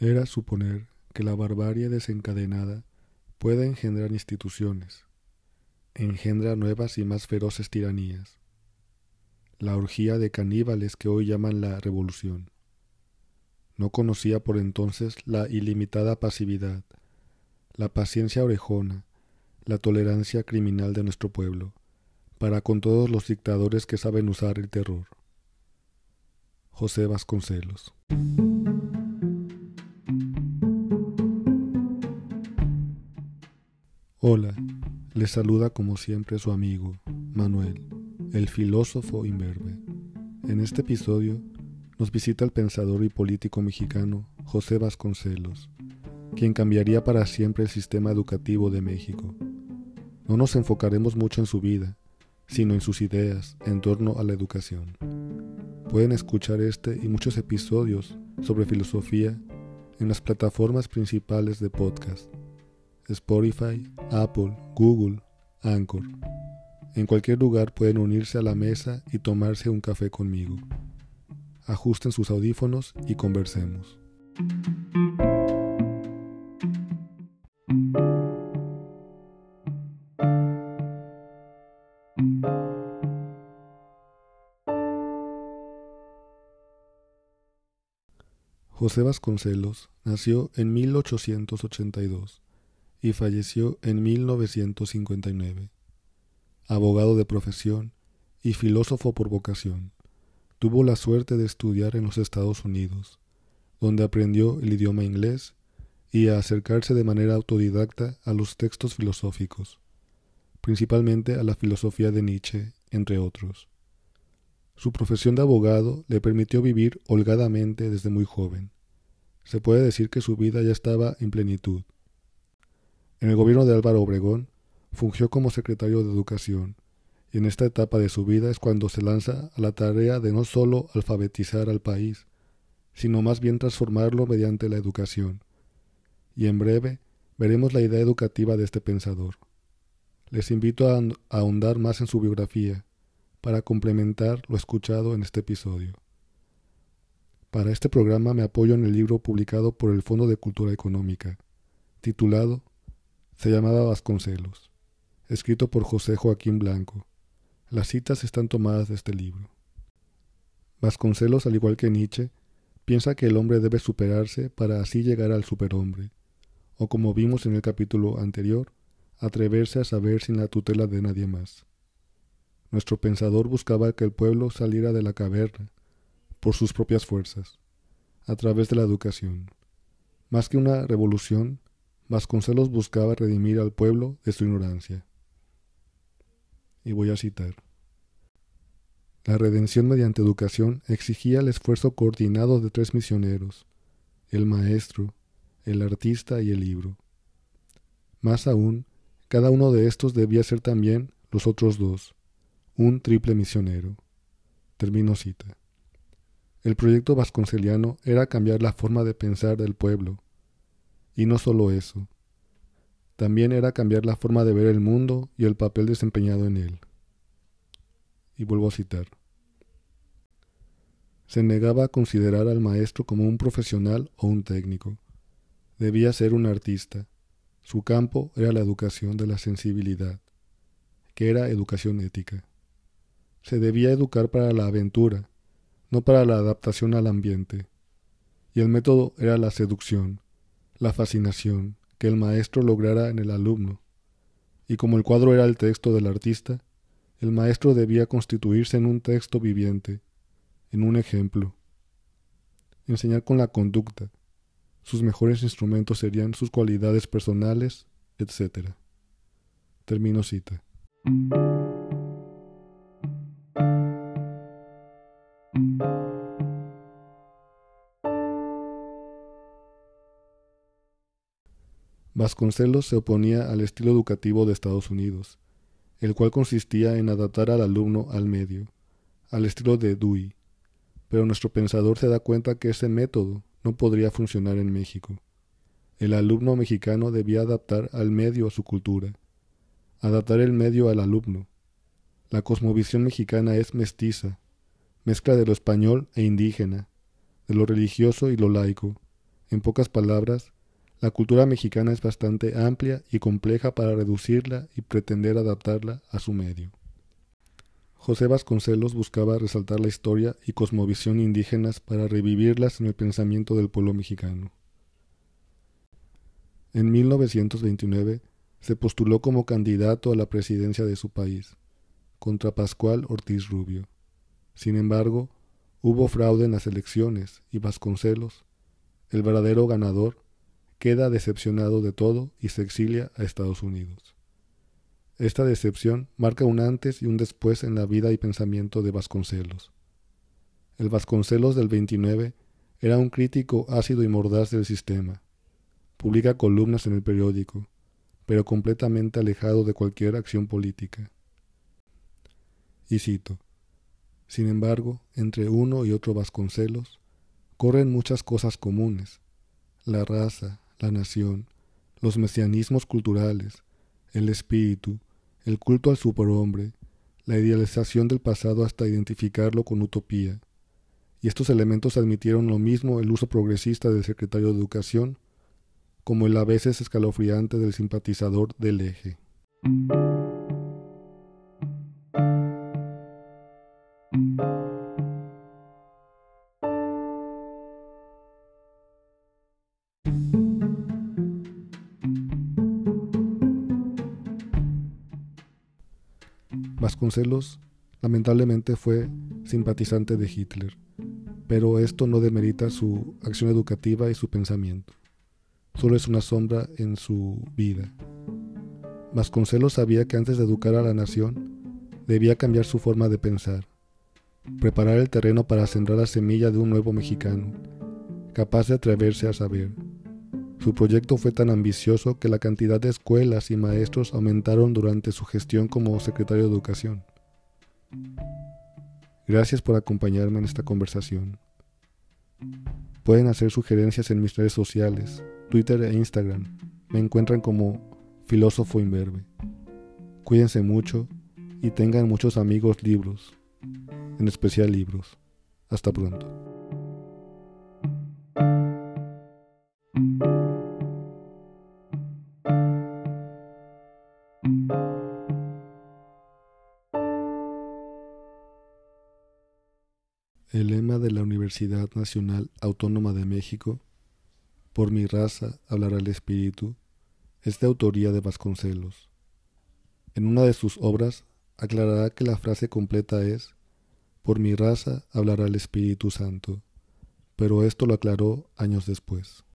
Era suponer que la barbarie desencadenada pueda engendrar instituciones, engendra nuevas y más feroces tiranías, la orgía de caníbales que hoy llaman la revolución. No conocía por entonces la ilimitada pasividad, la paciencia orejona, la tolerancia criminal de nuestro pueblo, para con todos los dictadores que saben usar el terror. José Vasconcelos. Hola, les saluda como siempre su amigo, Manuel, el filósofo imberbe. En este episodio nos visita el pensador y político mexicano José Vasconcelos, quien cambiaría para siempre el sistema educativo de México. No nos enfocaremos mucho en su vida, sino en sus ideas en torno a la educación. Pueden escuchar este y muchos episodios sobre filosofía en las plataformas principales de podcast, Spotify, Apple, Google, Anchor. En cualquier lugar pueden unirse a la mesa y tomarse un café conmigo. Ajusten sus audífonos y conversemos. José Vasconcelos nació en 1882 y falleció en 1959. Abogado de profesión y filósofo por vocación, tuvo la suerte de estudiar en los Estados Unidos, donde aprendió el idioma inglés y a acercarse de manera autodidacta a los textos filosóficos, principalmente a la filosofía de Nietzsche, entre otros. Su profesión de abogado le permitió vivir holgadamente desde muy joven. Se puede decir que su vida ya estaba en plenitud. En el gobierno de Álvaro Obregón fungió como secretario de Educación, y en esta etapa de su vida es cuando se lanza a la tarea de no solo alfabetizar al país, sino más bien transformarlo mediante la educación. Y en breve veremos la idea educativa de este pensador. Les invito a ahondar más en su biografía, para complementar lo escuchado en este episodio. Para este programa me apoyo en el libro publicado por el Fondo de Cultura Económica, titulado Se llamaba Vasconcelos, escrito por José Joaquín Blanco. Las citas están tomadas de este libro. Vasconcelos, al igual que Nietzsche, piensa que el hombre debe superarse para así llegar al superhombre, o como vimos en el capítulo anterior, atreverse a saber sin la tutela de nadie más. Nuestro pensador buscaba que el pueblo saliera de la caverna por sus propias fuerzas, a través de la educación. Más que una revolución, Vasconcelos buscaba redimir al pueblo de su ignorancia. Y voy a citar. La redención mediante educación exigía el esfuerzo coordinado de tres misioneros, el maestro, el artista y el libro. Más aún, cada uno de estos debía ser también los otros dos, un triple misionero. Termino cita. El proyecto vasconceliano era cambiar la forma de pensar del pueblo. Y no solo eso, también era cambiar la forma de ver el mundo y el papel desempeñado en él. Y vuelvo a citar. Se negaba a considerar al maestro como un profesional o un técnico. Debía ser un artista. Su campo era la educación de la sensibilidad, que era educación ética se debía educar para la aventura, no para la adaptación al ambiente. Y el método era la seducción, la fascinación que el maestro lograra en el alumno. Y como el cuadro era el texto del artista, el maestro debía constituirse en un texto viviente, en un ejemplo. Enseñar con la conducta. Sus mejores instrumentos serían sus cualidades personales, etc. Termino cita. Vasconcelos se oponía al estilo educativo de Estados Unidos, el cual consistía en adaptar al alumno al medio, al estilo de Dewey. Pero nuestro pensador se da cuenta que ese método no podría funcionar en México. El alumno mexicano debía adaptar al medio a su cultura, adaptar el medio al alumno. La cosmovisión mexicana es mestiza, mezcla de lo español e indígena, de lo religioso y lo laico, En pocas palabras, la cultura mexicana es bastante amplia y compleja para reducirla y pretender adaptarla a su medio. José Vasconcelos buscaba resaltar la historia y cosmovisión indígenas para revivirlas en el pensamiento del pueblo mexicano. En 1929 se postuló como candidato a la presidencia de su país, contra Pascual Ortiz Rubio. Sin embargo, hubo fraude en las elecciones y Vasconcelos, el verdadero ganador, queda decepcionado de todo y se exilia a Estados Unidos. Esta decepción marca un antes y un después en la vida y pensamiento de Vasconcelos. El Vasconcelos del 29 era un crítico ácido y mordaz del sistema. Publica columnas en el periódico, pero completamente alejado de cualquier acción política. Y cito, Sin embargo, entre uno y otro Vasconcelos corren muchas cosas comunes, la raza, la nación, los mesianismos culturales, el espíritu, el culto al superhombre, la idealización del pasado hasta identificarlo con utopía. Y estos elementos admitieron lo mismo el uso progresista del secretario de Educación como el a veces escalofriante del simpatizador del eje. Vasconcelos lamentablemente fue simpatizante de Hitler, pero esto no demerita su acción educativa y su pensamiento. Solo es una sombra en su vida. Vasconcelos sabía que antes de educar a la nación, debía cambiar su forma de pensar, preparar el terreno para sembrar la semilla de un nuevo mexicano, capaz de atreverse a saber, su proyecto fue tan ambicioso que la cantidad de escuelas y maestros aumentaron durante su gestión como secretario de Educación. Gracias por acompañarme en esta conversación. Pueden hacer sugerencias en mis redes sociales, Twitter e Instagram. Me encuentran como filósofo imberbe. Cuídense mucho y tengan muchos amigos libros, en especial libros. Hasta pronto. De la Universidad Nacional Autónoma de México, Por mi raza hablará el espíritu, es de autoría de Vasconcelos. En una de sus obras aclarará que la frase completa es Por mi raza hablará el Espíritu Santo, pero esto lo aclaró años después.